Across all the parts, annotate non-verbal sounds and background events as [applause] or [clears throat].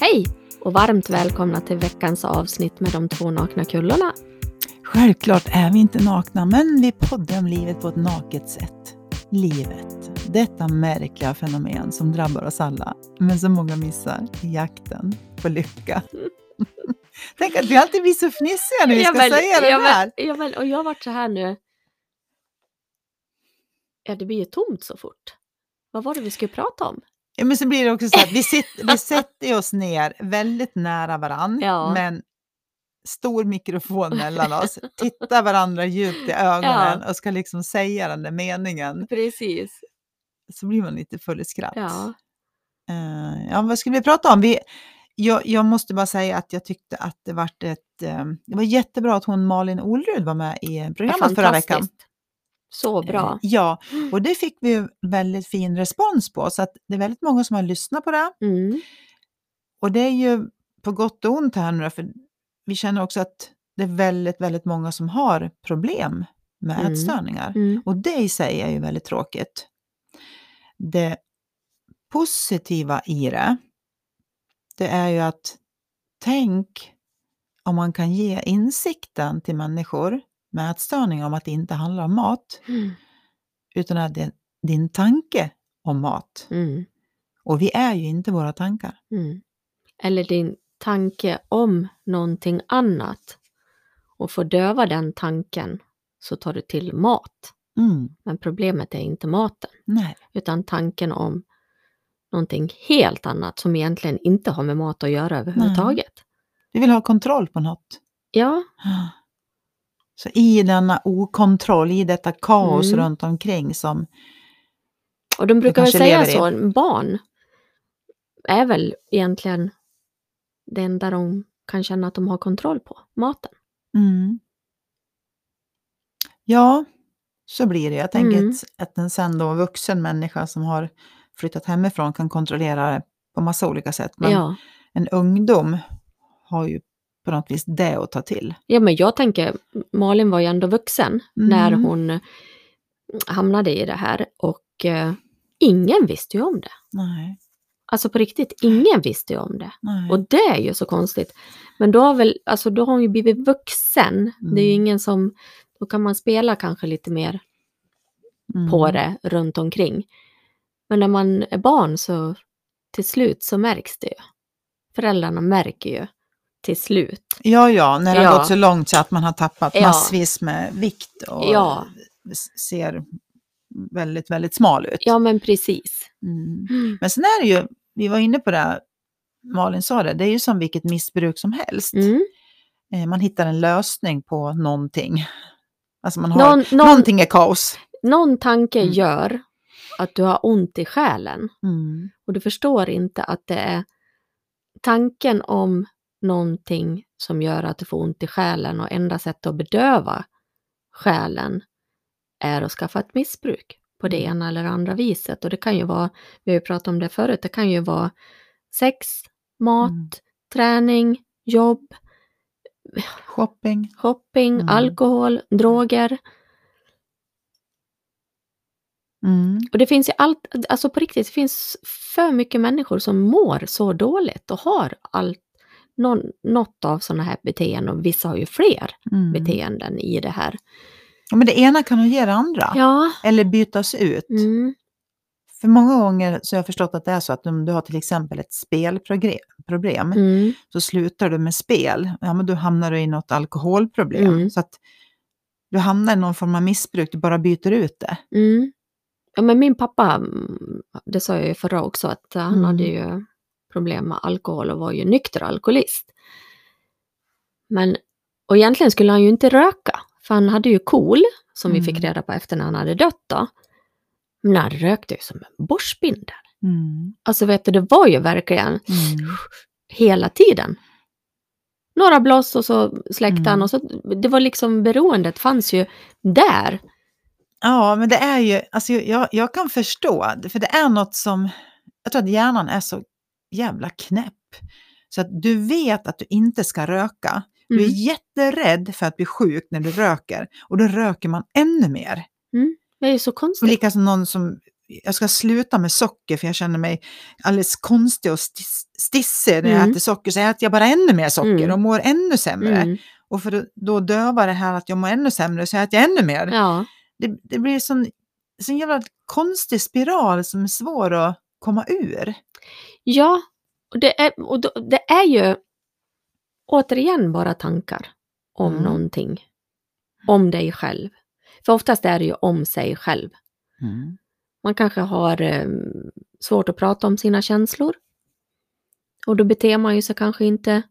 Hej och varmt välkomna till veckans avsnitt med de två nakna kullorna. Självklart är vi inte nakna, men vi poddar om livet på ett naket sätt. Livet, detta märkliga fenomen som drabbar oss alla, men som många missar i jakten på lycka. [laughs] Tänk att vi alltid blir så fnissiga när vi ska men, säga det här. Ja, och jag har varit så här nu. Ja, det blir ju tomt så fort. Vad var det vi skulle prata om? Ja, men så blir det också så att vi, sitter, vi sätter oss ner väldigt nära varann, Ja. men stor mikrofon mellan oss, tittar varandra djupt i ögonen och ska liksom säga den där meningen. Precis. Så blir man lite full i skratt. Ja. Eh, ja, vad skulle vi prata om? Vi, jag, jag måste bara säga att jag tyckte att det var ett... eh, det var jättebra att hon Malin Olrud var med i programmet förra veckan. Så bra. Ja, och det fick vi väldigt fin respons på, så att det är väldigt många som har lyssnat på det. Mm. Och det är ju på gott och ont här nu, för vi känner också att det är väldigt, väldigt många som har problem med Mm. ätstörningar. Mm. Och det i sig är ju väldigt tråkigt. Det positiva i det, det är ju att tänk om man kan ge insikten till människor med ätstörningar om att det inte handlar om mat, Mm. utan att det är din tanke om mat. Mm. Och vi är ju inte våra tankar. Mm. Eller din tanke om någonting annat. Och för att döva den tanken så tar du till mat. Mm. Men problemet är inte maten, Nej. utan tanken om någonting helt annat som egentligen inte har med mat att göra överhuvudtaget. Du vill ha kontroll på något. Ja, Så i denna okontroll, i detta kaos Mm. runt omkring som... och de brukar väl säga så, barn är väl egentligen det enda de kan känna att de har kontroll på, maten. Mm. Ja, så blir det. Jag tänker Mm. att, att en sen då vuxen människa som har flyttat hemifrån kan kontrollera det på massa olika sätt. Men Ja. en ungdom har ju på något vis det att ta till. ja, men jag tänker, Malin var ju ändå vuxen när Mm. hon hamnade i det här och eh, ingen visste ju om det. Nej, Alltså på riktigt, ingen visste ju om det. nej. Och det är ju så konstigt. Men då har, väl, alltså då har hon ju blivit vuxen. Det är ju Mm. ingen som, då kan man spela kanske lite mer på Mm. det runt omkring. Men när man är barn så till slut så märks det ju. Föräldrarna märker ju till slut. Ja, ja, när det Ja. har gått så långt så att man har tappat Ja. massvis med vikt och Ja. ser väldigt, väldigt smal ut. Ja, men precis. Mm. Mm. Men sen är det ju, vi var inne på det, Malin sa det, det är ju som vilket missbruk som helst. Mm. Eh, Man hittar en lösning på någonting. Alltså man har, Någon, någon, någonting är kaos. någon tanke Mm. gör att du har ont i själen. Mm. Och du förstår inte att det är tanken om någonting som gör att du får ont i själen och enda sättet att bedöva själen är att skaffa ett missbruk på det Mm. ena eller andra viset. Och det kan ju vara, vi har ju pratat om det förut, det kan ju vara sex, mat, Mm. träning, jobb, Shopping. shopping, Mm. alkohol, droger. Mm. Och det finns ju allt, alltså på riktigt, det finns för mycket människor som mår så dåligt och har allt, någon, något av sådana här beteenden och vissa har ju fler Mm. beteenden i det här. Ja, men det ena kan ju ge det andra. Ja. Eller bytas ut. Mm. För många gånger så har jag förstått att det är så att om du har till exempel ett spelproblem Mm. så slutar du med spel, ja men då hamnar du i något alkoholproblem. Mm. Så att du hamnar i någon form av missbruk, du bara byter ut det. Mm. Ja, men min pappa, mm, det sa jag ju förra också, att han hade ju problem med alkohol och var ju nykter alkoholist. Men, och egentligen skulle han ju inte röka, för han hade ju KOL, som vi Mm. fick reda på efter när han hade dött då. Men han rökte ju som en borstbindel. Mm. Alltså vet du, det var ju verkligen Mm. hela tiden. Några blås och så släckte han Mm. och så, det var liksom beroendet fanns ju där. Ja, men det är ju, alltså jag, jag kan förstå, för det är något som, jag tror att hjärnan är så jävla knäpp. Så att du vet att du inte ska röka. Du är Mm. jätterädd för att bli sjuk när du röker och då röker man ännu mer. Det är ju så konstigt. lika som någon som jag ska sluta med socker för jag känner mig alldeles konstig och stis- stissig när jag Mm. äter socker. Så jag äter jag bara ännu mer socker Mm. och mår ännu sämre. Mm. Och för att då döva det här att jag mår ännu sämre så äter jag ännu mer. Ja. Det, det blir sån, sån jävla konstig spiral som är svår att komma ur. Ja, och det är, och det är ju återigen bara tankar om Mm. någonting. Om dig själv. För oftast är det ju om sig själv. Man kanske har eh, svårt att prata om sina känslor. Och då beter man ju sig kanske inte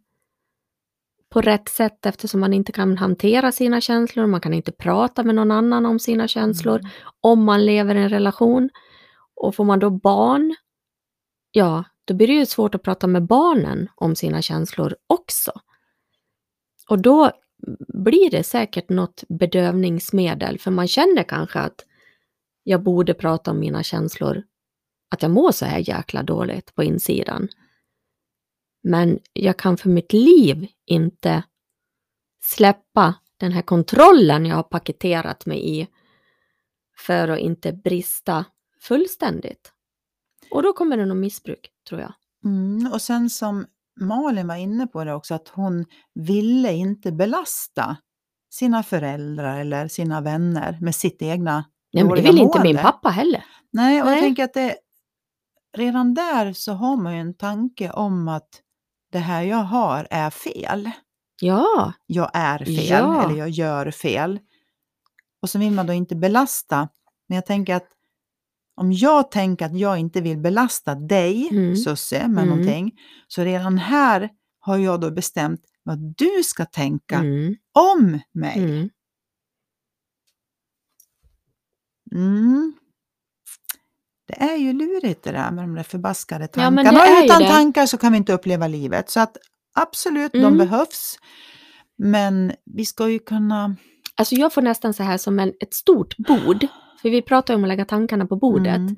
på rätt sätt eftersom man inte kan hantera sina känslor. Man kan inte prata med någon annan om sina känslor. Mm. Om man lever i en relation. Och får man då barn, ja, då blir det ju svårt att prata med barnen om sina känslor också. Och då blir det säkert något bedövningsmedel, för man känner kanske att jag borde prata om mina känslor, att jag mår så här jäkla dåligt på insidan. Men jag kan för mitt liv inte släppa den här kontrollen jag har paketerat mig i för att inte brista fullständigt. Och då kommer det nog missbruk, tror jag. Mm, och sen som Malin var inne på det också, att hon ville inte belasta sina föräldrar eller sina vänner med sitt egna Nej, men det vill inte min pappa heller. Nej, och jag Nej. tänker att det, redan där så har man ju en tanke om att det här jag har är fel. Ja, Jag är fel Ja. eller jag gör fel. Och så vill man då inte belasta. Men jag tänker att om jag tänker att jag inte vill belasta dig, Mm. Susse, med Mm. någonting, så redan här har jag då bestämt vad du ska tänka mm, om mig. mm. Mm. Det är ju lurigt det där med de där förbaskade Ja, tankarna. ju utan tankar så kan vi inte uppleva livet. Så att absolut, de Mm. behövs. Men vi ska ju kunna... Alltså jag får nästan så här som en, ett stort bord, för vi pratar ju om att lägga tankarna på bordet. Mm.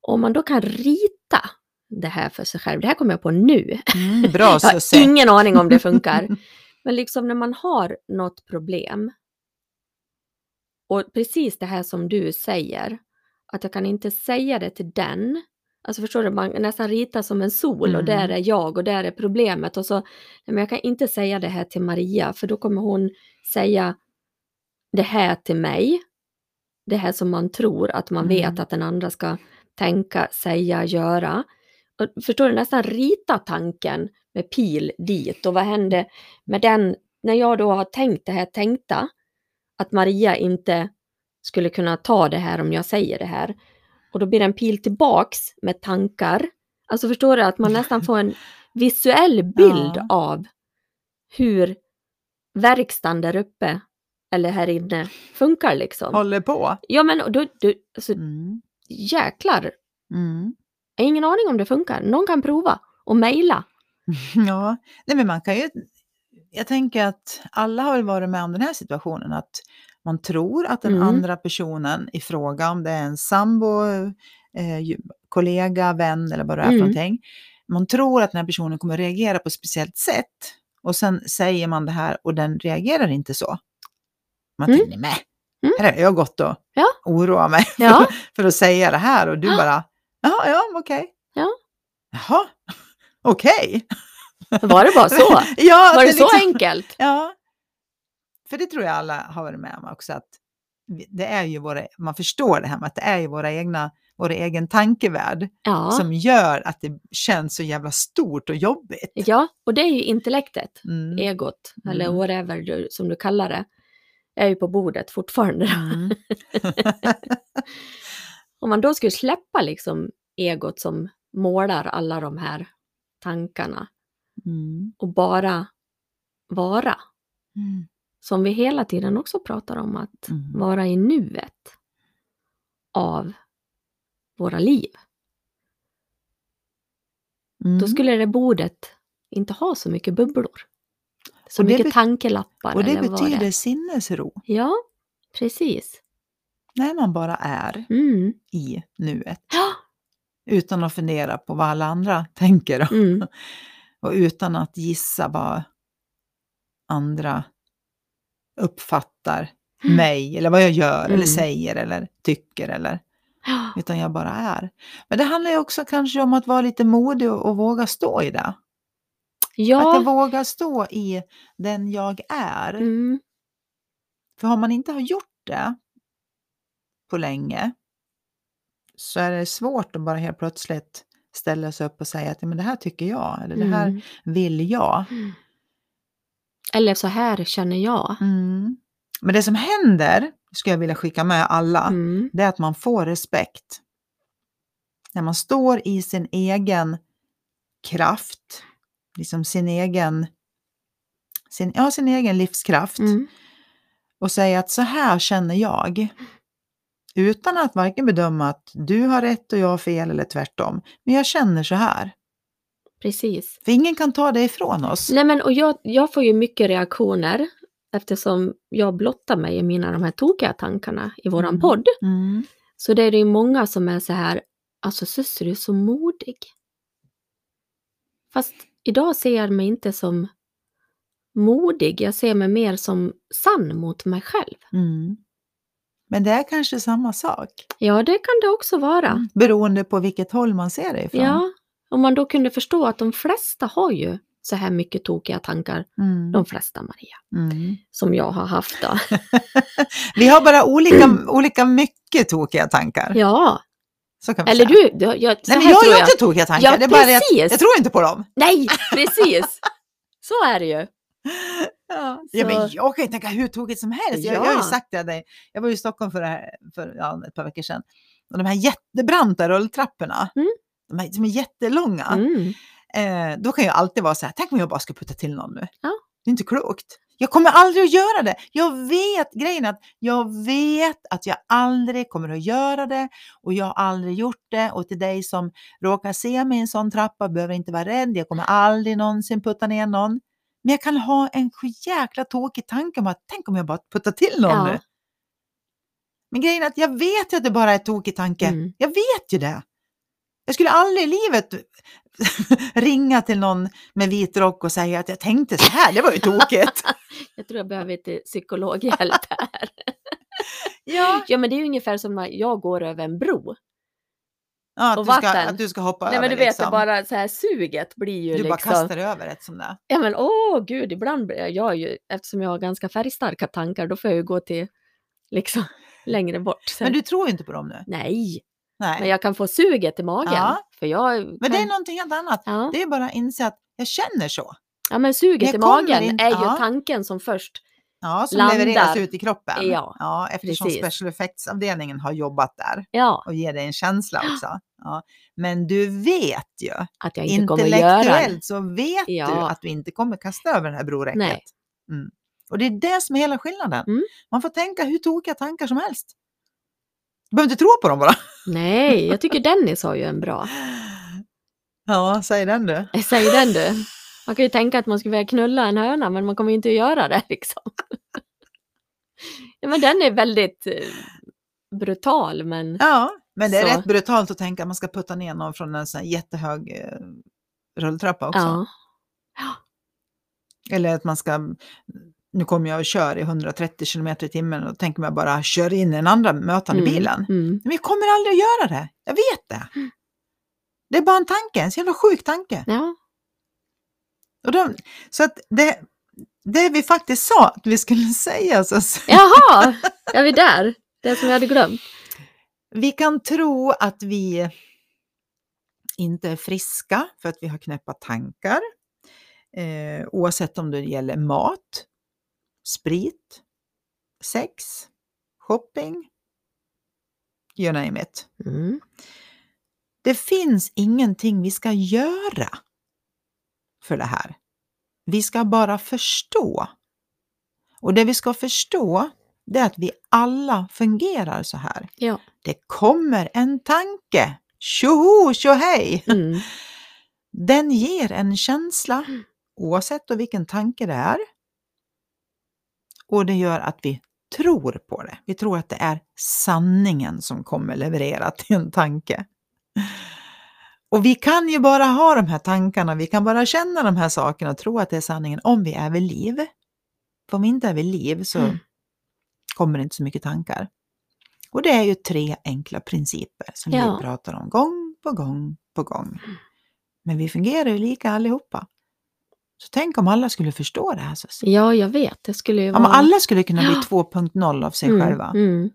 Om man då kan rita det här för sig själv, det här kommer jag på nu. Mm, bra [laughs] Jag har Susse. ingen aning om det funkar. [laughs] Men liksom när man har något problem och precis det här som du säger, att jag kan inte säga det till den. Alltså förstår du, man nästan ritar som en sol och Mm. där är jag och där är problemet. Och så, men jag kan inte säga det här till Maria för då kommer hon säga det här till mig. Det här som man tror att man Mm. vet att den andra ska tänka, säga, göra. Och förstår du, nästan rita tanken med pil dit och vad hände med den, när jag då har tänkt det här tänkta, att Maria inte skulle kunna ta det här om jag säger det här. Och då blir det en pil tillbaks med tankar. Alltså förstår du att man nästan [laughs] får en visuell bild Ja. av hur verkstaden där uppe eller här inne funkar liksom. Håller på. Ja men då, då alltså, Mm. jäklar, Mm. jag har ingen aning om det funkar. Någon kan prova och mejla. [laughs] Ja, nej men man kan ju... Jag tänker att alla har väl varit med om den här situationen att man tror att den Mm. andra personen i fråga, om det är en sambo, eh, kollega, vän eller vad det är för Mm. någonting. Man tror att den här personen kommer reagera på ett speciellt sätt och sen säger man det här och den reagerar inte så. Man Mm. tänker, nej, Mm. här har jag gått och Ja. oroat mig Ja. [laughs] för att säga det här och du Ja. bara, jaha, ja, okej. Ja. Jaha, [laughs] okej. Var det bara så? [laughs] ja, Var det så liksom- enkelt? Ja, för det tror jag alla har varit med om också. Att det är ju våra, man förstår det här med att det är ju våra egna, vår egen tankevärld Ja. som gör att det känns så jävla stort och jobbigt. ja, och det är ju intellektet, Mm. egot, eller Mm. whatever du, som du kallar det, är ju på bordet fortfarande. Mm. [laughs] Om man då skulle släppa liksom egot som målar alla de här tankarna Mm. och bara vara, Mm. som vi hela tiden också pratar om, att Mm. vara i nuet av våra liv. Mm. Då skulle det bordet inte ha så mycket bubblor. Så Och det mycket tankelappar och det det betyder är. sinnesro, Ja, precis. när man bara är Mm. i nuet. [gasps] Ja. Utan att fundera på vad alla andra [laughs] tänker. Mm. Och utan att gissa vad andra uppfattar Mm. mig eller vad jag gör eller Mm. säger eller tycker eller [gasps] utan jag bara är. Men det handlar ju också kanske om att vara lite modig och, och våga stå i det. Att jag Ja. vågar stå i den jag är. Mm. För om man inte har gjort det på länge så är det svårt att bara helt plötsligt ställa sig upp och säga att men det här tycker jag eller det här Mm. vill jag. Eller så här känner jag. Mm. Men det som händer, skulle jag vilja skicka med alla, Mm. det är att man får respekt. När man står i sin egen kraft, liksom sin egen, sin, ja, sin egen livskraft Mm. och säger att så här känner jag. Utan att varken bedöma att du har rätt och jag har fel eller tvärtom. Men jag känner så här. Precis. För ingen kan ta det ifrån oss. Nej men och jag, jag får ju mycket reaktioner eftersom jag blottar mig i mina de här tokiga tankarna i våran Mm. podd. Mm. Så det är ju många som är så här, alltså syster du är så modig. Fast idag ser jag mig inte som modig, jag ser mig mer som sann mot mig själv. Mm. Men det är kanske samma sak. Ja, det kan det också vara. Mm. Beroende på vilket håll man ser det ifrån. Ja, om man då kunde förstå att de flesta har ju så här mycket tokiga tankar, Mm. de flesta Maria, Mm. som jag har haft då. [laughs] Vi har bara olika, olika mycket tokiga tankar. Ja, Så kan eller säga. du, jag, så Nej, men jag tror har jag. inte tokiga tankar. Ja, det är bara det att precis. jag tror inte på dem. Nej, precis! Så är det ju. [laughs] Ja, Så- men jag kan ju tänka hur tokigt som helst. Jag, jag har ju Ja. sagt det dig. Jag var i Stockholm för, här, för ja, ett par veckor sedan. Och de här jättebranta rulltrapporna, Mm. de här som är jättelånga, Mm. eh, då kan jag alltid vara så här, tänk om jag bara ska putta till någon nu. Ja. Det är inte klokt. Jag kommer aldrig att göra det. Jag vet grejen att jag vet att jag aldrig kommer att göra det och jag har aldrig gjort det. Och till dig som råkar se mig i en sån trappa behöver inte vara rädd. Jag kommer aldrig någonsin putta ner någon. Men jag kan ha en jäkla tokig tanke om att tänk om jag bara puttar till någon Ja. nu. Men grejen är att jag vet ju att det bara är tokig tanke. Mm. Jag vet ju det. Jag skulle aldrig i livet [laughs] ringa till någon med vit rock och säga att jag tänkte så här, det var ju tokigt. [laughs] Jag tror jag behöver lite psykologhjälp [laughs] här. ja. Ja, men det är ju ungefär som när jag går över en bro. Ja, att, Och du ska, vatten. att du ska hoppa Nej, över men du vet, liksom. det bara så här suget blir ju Du bara liksom... kastar över ett sånt där. Ja, men åh gud, ibland blir jag, jag är ju, eftersom jag har ganska färgstarka tankar, då får jag ju gå till liksom längre bort. Så. Men du tror inte på dem nu? Nej, Nej. men jag kan få suget i magen. Ja. För jag Men det är kan- någonting helt annat. ja. Det är bara att inse att jag känner så. ja, men suget i magen inte- är ju ja. tanken som först. Ja, som Landar. levereras ut i kroppen. Ja, eftersom precis. special effects-avdelningen har jobbat där Ja, och ger dig en känsla också. Ja. Men du vet ju, att jag inte kommer göra intellektuellt så vet Ja. du att du inte kommer kasta över det här broräcket. Mm. Och det är det som är hela skillnaden. Mm. Man får tänka hur tokiga tankar som helst. Behöver inte tro på dem bara. Nej, jag tycker [laughs] Dennis har ju en bra. Ja, säg den du. Eh, Säg den du. Man kan ju tänka att man skulle vilja knulla en höna, men man kommer ju inte att göra det [laughs] liksom. Ja, men den är väldigt eh, brutal, men Ja, men det är Så. rätt brutalt att tänka att man ska putta ner någon från en sån här jättehög eh, rulltrappa också. ja. Eller att man ska, nu kommer jag och kör i 130 km i timmen och tänker mig bara kör in den andra mötande Mm, bilen. Mm. Men jag kommer aldrig att göra det. Jag vet det. Det är bara en tanke, en så jävla sjuk tanke. Ja, Och de, så att det, det vi faktiskt sa att vi skulle [laughs] säga, så Jaha, är vi där? Det som jag hade glömt. vi kan tro att vi inte är friska för att vi har knäppa tankar. Eh, oavsett om det gäller mat, sprit, sex, shopping, you name it. Mm. Det finns ingenting vi ska göra för det här. Vi ska bara förstå. Och det vi ska förstå, det är att vi alla fungerar så här. Ja. Det kommer en tanke. Tjoho, tjohej! Mm. Den ger en känsla, oavsett vilken tanke det är. Och det gör att vi tror på det. Vi tror att det är sanningen som kommer levererat till en tanke. Och vi kan ju bara ha de här tankarna, vi kan bara känna de här sakerna och tro att det är sanningen om vi är vid liv. För om vi inte är vid liv så Mm. kommer det inte så mycket tankar. Och det är ju tre enkla principer som Ja. vi pratar om gång på gång på gång. Men vi fungerar ju lika allihopa. Så tänk om alla skulle förstå det här. Sussie. Ja, jag vet. Det skulle ju Om vara... alla skulle kunna bli Ja. 2.0 av sig Mm, själva. Mm.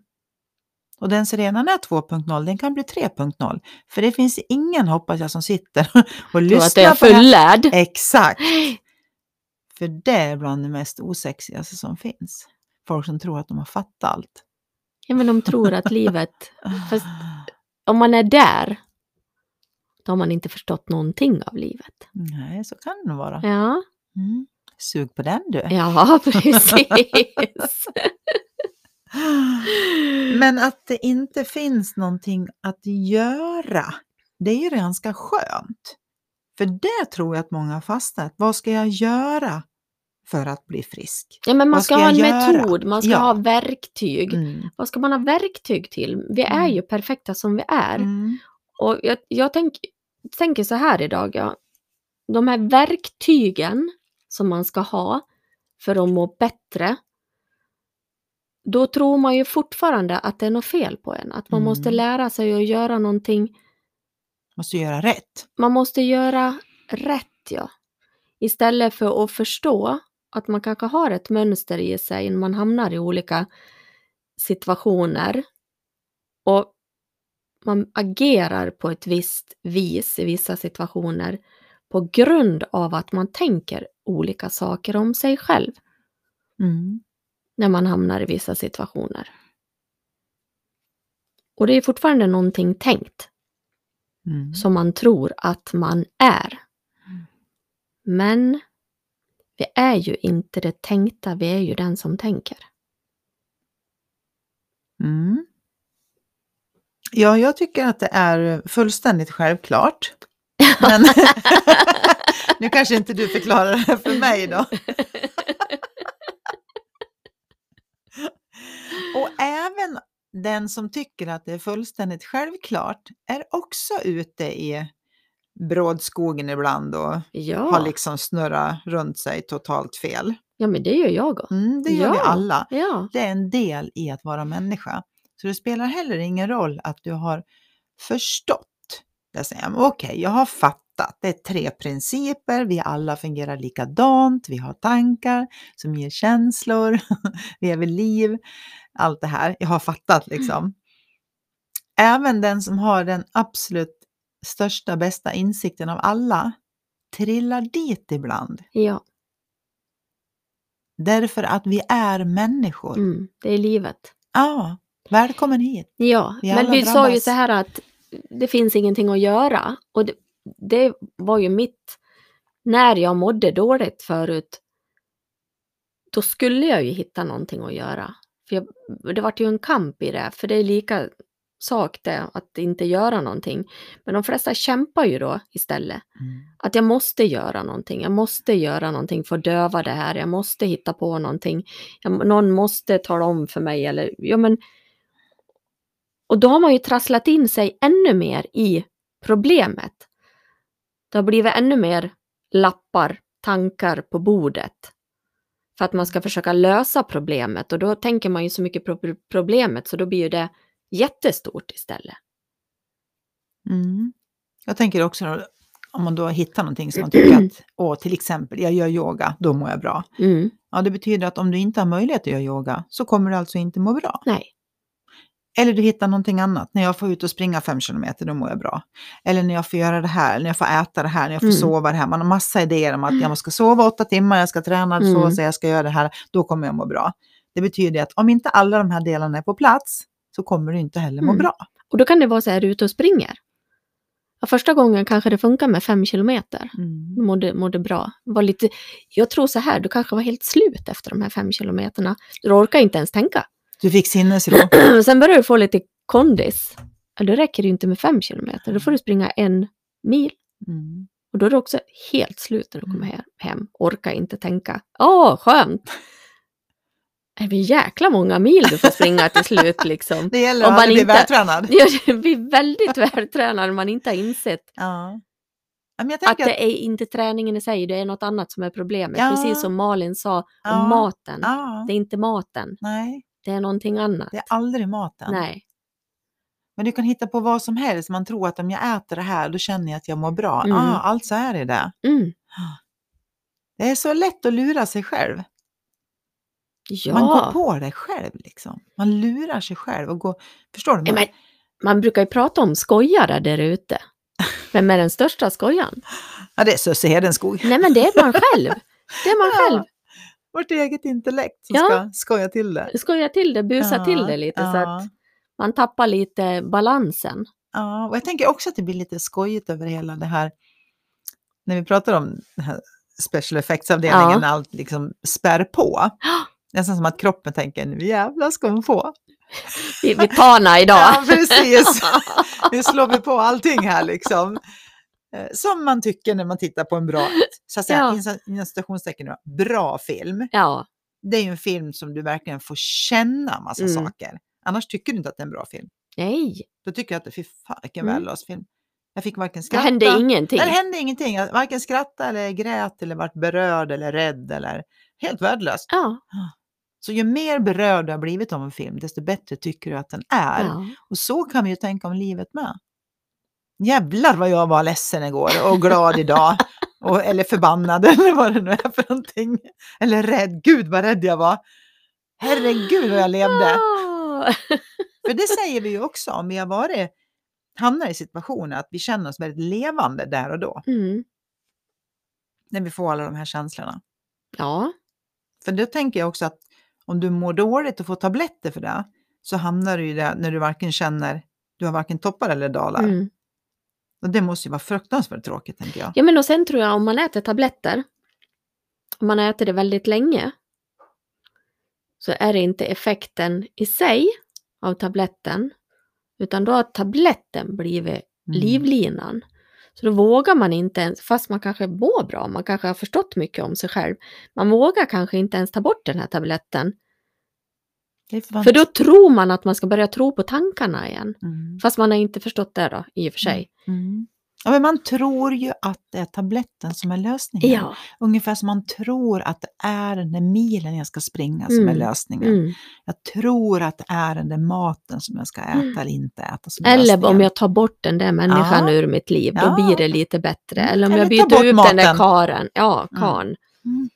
Och den som redan är 2.0, den kan bli 3.0. För det finns ingen, hoppas jag, som sitter [laughs] och lyssnar att det är på det här. fullärd. Exakt! [gasps] För det är bland det mest osexigaste som finns. Folk som tror att de har fattat allt. Ja, men de tror att livet... [sighs] Fast om man är där, då har man inte förstått någonting av livet. Nej, så kan det nog vara. Ja, Mm. Sug på den du. ja [laughs] precis. [laughs] Men att det inte finns någonting att göra, det är ju ganska skönt. För det tror jag att många har fastnat. Vad ska jag göra för att bli frisk? Ja, men man Vad ska, ska ha en göra? metod, man ska Ja. ha verktyg. Mm. Vad ska man ha verktyg till? Vi är Mm. ju perfekta som vi är. Mm. Och jag, jag tänk, tänker så här idag, ja. de här verktygen som man ska ha för att må bättre, då tror man ju fortfarande att det är något fel på en. Att man Mm. måste lära sig att göra någonting, Måste göra rätt. man måste göra rätt, ja. Istället för att förstå att man kanske har ett mönster i sig när man hamnar i olika situationer. Och man agerar på ett visst vis i vissa situationer på grund av att man tänker olika saker om sig själv Mm. när man hamnar i vissa situationer. Och det är fortfarande någonting tänkt Mm. som man tror att man är. Men vi är ju inte det tänkta, vi är ju den som tänker. Mm. Ja, jag tycker att det är fullständigt självklart. [laughs] Men [laughs] nu kanske inte du förklarar det för mig då. [laughs] Och även den som tycker att det är fullständigt självklart är också ute i brådskogen ibland och har Ja, liksom snurrat runt sig totalt fel. ja men det gör jag. Mm, det gör vi Ja. alla. Ja, Det är en del i att vara människa. Så det spelar heller ingen roll att du har förstått. Jag säger, okej, jag har fattat. Det är tre principer. Vi alla fungerar likadant. Vi har tankar som ger känslor. [laughs] vi lever liv. Allt det här. Jag har fattat liksom. Även den som har den absolut största, bästa insikten av alla trillar dit ibland. ja, Därför att vi är människor. mm, det är livet. Ja, välkommen hit. Ja, Vi men vi sa ju så här att det finns ingenting att göra. Och det, det var ju mitt, när jag mådde dåligt förut, då skulle jag ju hitta någonting att göra. För jag, det var ju en kamp i det, för det är lika sak det, att inte göra någonting. Men de flesta kämpar ju då istället. Att jag måste göra någonting, jag måste göra någonting för att döva det här, jag måste hitta på någonting, jag, någon måste tala om för mig eller, ja men. Och då har man ju trasslat in sig ännu mer i problemet. Det har blivit ännu mer lappar, tankar på bordet. För att man ska försöka lösa problemet och då tänker man ju så mycket på problemet så då blir ju det jättestort istället. Mm. Jag tänker också om man då hittar någonting som man tycker att, [clears throat] åh, till exempel, jag gör yoga, då mår jag bra. Mm, Ja, det betyder att om du inte har möjlighet att göra yoga så kommer du alltså inte må bra. nej, Eller du hittar någonting annat. När jag får ut och springa fem kilometer, då mår jag bra. Eller när jag får göra det här, när jag får äta det här, när jag får Mm. sova det här. Man har massa idéer om att jag ska sova åtta timmar, jag ska träna så, Mm. så jag ska göra det här, då kommer jag må bra. Det betyder att om inte alla de här delarna är på plats så kommer du inte heller må Mm. bra. Och då kan det vara så här ute och springer. Ja, första gången kanske det funkar med fem kilometer. Mm. Mådde, mådde bra. Var lite, jag tror så här, du kanske var helt slut efter de här fem kilometerna. Du orkar inte ens tänka. Du fick sinnesro. [clears throat] Sen börjar du få lite kondis. Då räcker det inte med fem kilometer. Då får du springa en mil. Mm. Och då är du också helt slut när du kommer Mm. he- hem. Orkar inte tänka. Åh, skönt! Det blir jäkla många mil du får springa till slut [laughs] liksom. Det gäller Om att man bli inte- vältränad. Ja, det blir väldigt vältränad när man inte har insett Ja. Att att, det är inte träningen i sig, det är något annat som är problemet. Ja. Precis som Malin sa om maten. Det är inte maten, nej, det är någonting annat. det är aldrig maten. Nej, Men du kan hitta på vad som helst. Man tror att om jag äter det här, då känner jag att jag mår bra. Mm. Ah, alltså är det det. Mm. Det är så lätt att lura sig själv. Ja. Man går på det själv. Liksom. Man lurar sig själv. och går, Förstår du? Man, men, man brukar ju prata om skojare där ute. Vem är den största skojaren? ja, det är Susie Hedenskog. Nej, men det är man själv. Det är man [laughs] Ja. själv. Vårt eget intellekt som Ja. ska skoja till det. Skoja till det, busa Ja, till det lite så ja. att man tappar lite balansen. Ja, och jag tänker också att det blir lite skojigt över hela det här, när vi pratar om den här special effects-avdelningen, Ja. allt liksom spär på. [gasps] Nästan som att kroppen tänker, nu jävlar ska hon få. Vi, vi tar idag. [laughs] Ja, precis. [laughs] Nu slår vi på allting här liksom. Eh, Som man tycker när man tittar på en bra, så att säga, Ja. inom- citationstecken, bra film. ja, Det är ju en film som du verkligen får känna massa Mm. saker. Annars tycker du inte att det är en bra film. nej, Då tycker jag att det, fy fan vilken Mm. värdelös film. Jag fick varken det skratta. hände ingenting. Det hände ingenting. Jag varken skratta eller grät eller vart berörd eller rädd eller helt värdelöst. Ja, Så ju mer berörd du har blivit av en film, desto bättre tycker du att den är. ja. Och så kan vi ju tänka om livet med. Jävlar vad jag var ledsen igår och glad idag. [laughs] Och, eller förbannad [laughs] eller vad det nu är för någonting. Eller rädd. Gud vad rädd jag var. Herregud vad jag levde. [laughs] För det säger vi ju också om vi har varit, hamnar i situationer att vi känner oss väldigt levande där och då. Mm. När vi får alla de här känslorna. Ja, För då tänker jag också att om du mår dåligt och får tabletter för det så hamnar du i det när du varken känner, du har varken toppar eller dalar. mm. Och det måste ju vara fruktansvärt tråkigt tänker jag. ja, men och sen tror jag om man äter tabletter, om man äter det väldigt länge, så är det inte effekten i sig av tabletten, utan då har tabletten blivit Mm. livlinan. Så då vågar man inte ens, fast man kanske mår bra, man kanske har förstått mycket om sig själv, man vågar kanske inte ens ta bort den här tabletten. Är för då tror man att man ska börja tro på tankarna igen. Mm. Fast man har inte förstått det då, i och för sig. Mm. Ja, men man tror ju att det är tabletten som är lösningen. Ja. Ungefär som man tror att det är den där milen jag ska springa som är Mm. lösningen. Mm. Jag tror att det är den där maten som jag ska äta Mm. eller inte äta som är Eller lösningen. om jag tar bort den där människan Ja. ur mitt liv, då Ja. blir det lite bättre. Mm. Eller om Eller jag byter ut den där maten. karen, ja, Mm. karn, Mm.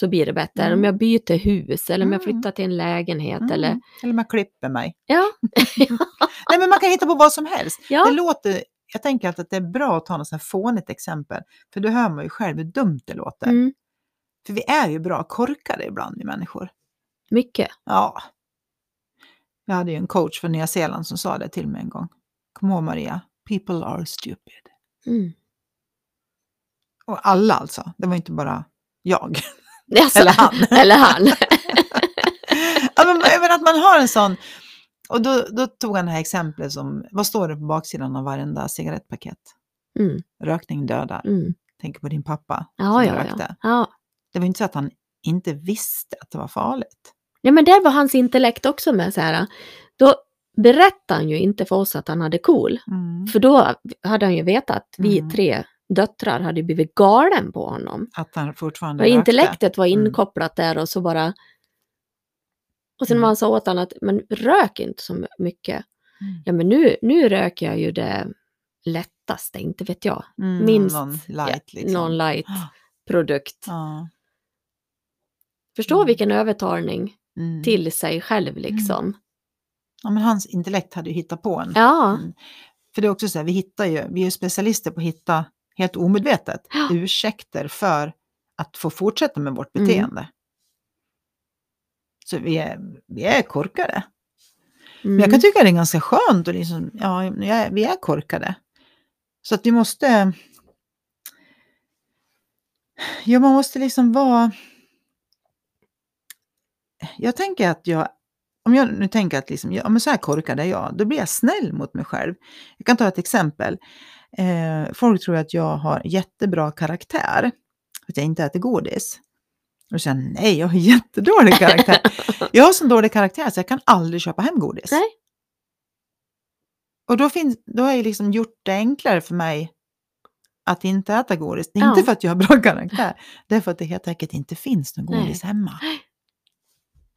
Så blir det bättre. Mm. om jag byter hus, eller om jag Mm. flyttar till en lägenhet, Mm. eller... Eller jag klipper mig. Ja. [laughs] Nej, men man kan hitta på vad som helst. [laughs] ja. Det låter, jag tänker att det är bra att ta något sånt här fånigt exempel. För då hör man ju själv hur dumt det låter. Mm. För vi är ju bra korkade ibland, vi människor. Mycket. Ja. Jag hade ju en coach från Nya Zeeland som sa det till mig en gång. Kom ihåg Maria, people are stupid. Mm. Och alla alltså, det var inte bara jag. Alltså, Eller han. eller han. [laughs] ja, men, men att man har en sån, och då, då tog han det här exemplet som, vad står det på baksidan av varenda cigarettpaket? Mm. Rökning dödar. Mm. Tänker på din pappa Ja, som ja, rökte. ja. Det var inte så att han inte visste att det var farligt. Ja, men där var hans intellekt också med så här. Då berättade han ju inte för oss att han hade KOL. Mm. För då hade han ju vetat vi Mm. tre döttrar hade blivit galen på honom. Att han fortfarande Och intellektet var Mm. inkopplat där och så bara... Och sen Mm. han sa åt honom att, men rök inte så mycket. Mm. Ja, men nu, nu röker jag ju det lättaste, inte vet jag. Mm, Minst någon light liksom. någon light [gasps] produkt. Ja. Förstå Mm. vilken övertalning Mm. till sig själv liksom. Ja, men hans intellekt hade ju hittat på en. Ja, Mm. För det är också så här, vi hittar ju, vi är ju specialister på att hitta helt omedvetet ursäkter för att få fortsätta med vårt Mm. beteende. Så vi är, vi är korkade. mm. Men jag kan tycka det är ganska skönt och liksom, ja, vi är korkade. Så att vi måste... Ja, man måste liksom vara... Jag tänker att jag... Om jag nu tänker att liksom, ja, men så här korkad är jag, då blir jag snäll mot mig själv. Jag kan ta ett exempel. Eh, folk tror att jag har jättebra karaktär, att jag inte äter godis. Och säger nej, jag har [laughs] jättedålig karaktär. jag har så dålig karaktär så jag kan aldrig köpa hem godis. Nej. Och då, finns, då har jag liksom gjort det enklare för mig att inte äta godis. Ja. inte för att jag har bra karaktär, det är för att det helt enkelt inte finns någon Nej. godis hemma.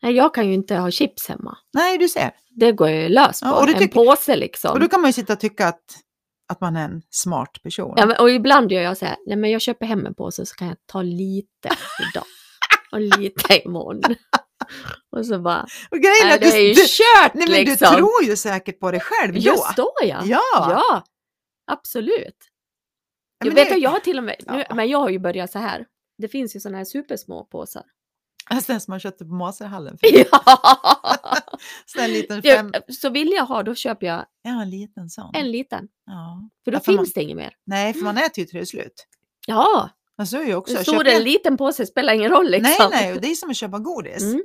Nej, jag kan ju inte ha chips hemma. Nej, du ser. Det går ju lös på. Ja, och en tycker- påse liksom. Och då kan man ju sitta och tycka att, att man är en smart person. Ja, men, och ibland gör jag så här, nej men jag köper hem en påse så kan jag ta lite idag och lite imorgon. [laughs] och så bara, och grejen är att det är ju du, du, kört nej, men liksom. du tror ju säkert på det själv då. Just då ja. Ja. Ja, absolut. Ja, jag vet det- jag har till och med, nu, men jag har ju börjat så här. Det finns ju sådana här supersmå påsar. Alltså den som man köpte på Maserhallen. [laughs] ja. [laughs] Så en liten fem... Jag, så vill jag ha, då köper jag Ja, en liten sån. en liten. Ja. För då Ja, för man- finns det inget mer. Nej, för man äter ju till det slut. Ja, Men så är ju också. en jag stor eller liten påse spelar ingen roll liksom. Nej, nej, och det är som att köpa godis. Mm.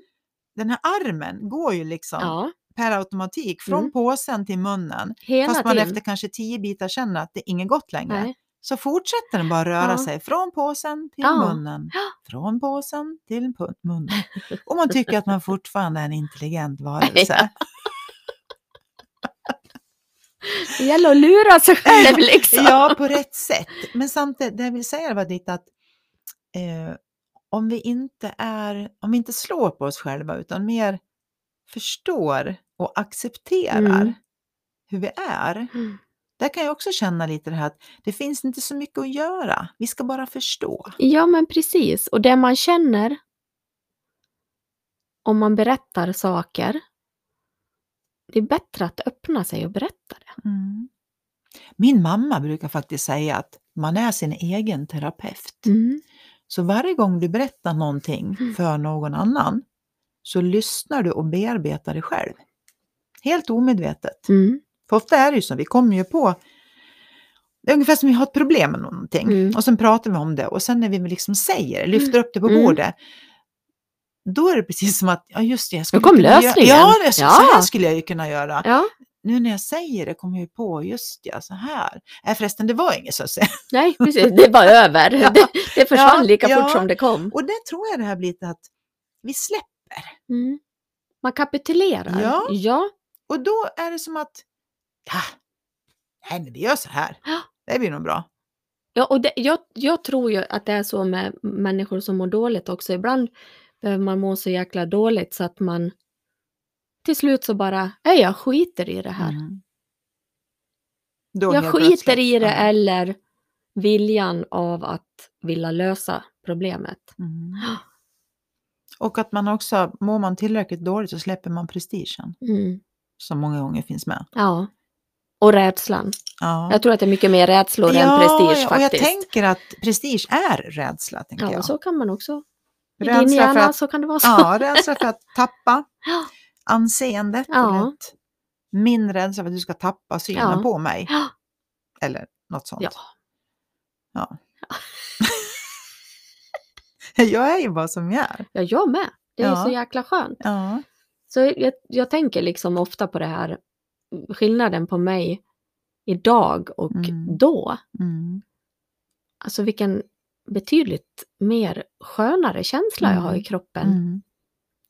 Den här armen går ju liksom Ja, per automatik från Mm. påsen till munnen. hela Fast man tiden. efter kanske tio bitar känner att det är inget gott längre. Nej. Så fortsätter den bara röra Ja. sig från påsen till Ja. munnen. Från påsen till munnen. Och man tycker att man [laughs] fortfarande är en intelligent varelse. [laughs] Det gäller att lura sig [laughs] själv liksom. Ja, på rätt sätt. Men samtidigt, det jag vill säga var lite att eh, om vi inte är, om vi inte slår på oss själva utan mer förstår och accepterar Mm. hur vi är. Mm. Där kan jag också känna lite det här att det finns inte så mycket att göra. Vi ska bara förstå. Ja, men precis. Och det man känner om man berättar saker, det är bättre att öppna sig och berätta det. Mm. Min mamma brukar faktiskt säga att man är sin egen terapeut. Mm. Så varje gång du berättar någonting Mm. för någon annan så lyssnar du och bearbetar dig själv. Helt omedvetet. Mm. För ofta är det ju så, vi kommer ju på det är ungefär som vi har ett problem med någonting Mm. och sen pratar vi om det och sen när vi liksom säger, lyfter upp det på Mm. bordet, då är det precis som att, ja just det, jag skulle kom kunna göra- lösningen. Ja, det, så, Ja. så här skulle jag ju kunna göra. Ja, Nu när jag säger det kommer jag på, just ja, så här. Äh, förresten, det var inget så att säga. nej, precis. Det var över. [laughs] Ja. Det, det försvann lika fort som det kom. Och det tror jag det här blir lite att vi släpper. Mm. Man kapitulerar. Ja. ja. Och då är det som att, ja, nej men vi gör så här. Det blir nog bra. Ja, och det, jag, jag tror ju att det är så med människor som mår dåligt också. Ibland behöver man må så jäkla dåligt så att man till slut så bara, nej jag skiter i det här. Mm. Jag skiter i det eller viljan av att vilja lösa problemet. Mm. Och att man också, mår man tillräckligt dåligt så släpper man prestigen. Mm. Som många gånger finns med. Ja. Och rädslan. Ja, Jag tror att det är mycket mer rädslor än prestige ja, och jag faktiskt. tänker att prestige är rädsla, tänker ja, jag. så kan man också. I din Rädsla för hjärna att, så kan det vara så. ja, rädsla för att tappa Ja. anseendet. Ja. Min rädsla för att du ska tappa synen Ja. på mig. Ja. Eller något sånt. Ja. Ja. [laughs] jag är ju bara som jag är. ja, jag med. Det är Ja. så jäkla skönt. Ja. Så jag, jag tänker liksom ofta på det här, skillnaden på mig idag och Mm. då. Mm. Alltså vilken betydligt mer skönare känsla jag har i Mm. kroppen. Mm.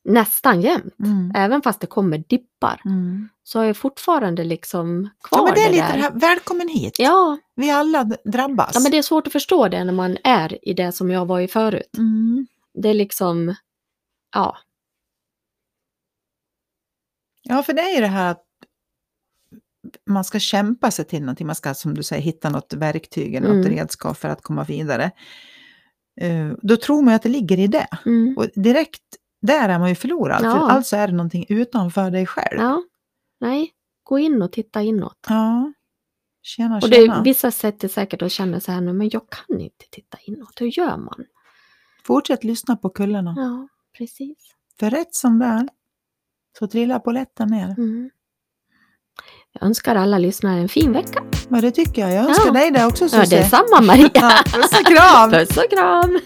Nästan jämt. Mm. Även fast det kommer dippar. Mm. Så har jag fortfarande liksom kvar Ja, men det är lite där. det här, välkommen hit. Ja, Vi alla drabbas. ja, men det är svårt att förstå det när man är i det som jag var i förut. Mm. Det är liksom, ja, Ja, för det är ju det här att man ska kämpa sig till någonting. Man ska, som du säger, hitta något verktyg eller något Mm. redskap för att komma vidare. Eh, Då tror man ju att det ligger i det. mm, Och direkt där är man ju förlorad. Ja. För alltså är det någonting utanför dig själv. ja, nej, gå in och titta inåt. Ja. Tjena, Och det, tjena. vissa sätter säkert och känner så här nu, men jag kan inte titta inåt. Hur gör man? Fortsätt lyssna på kullarna. Ja, precis. För rätt som det är så trillar polletten ner. Mm. Jag önskar alla lyssnare en fin vecka. Men det tycker jag. Jag önskar Ja. dig det också Ja, Susie. det är samma Maria. Ja, Puss och kram! [laughs] Puss och kram!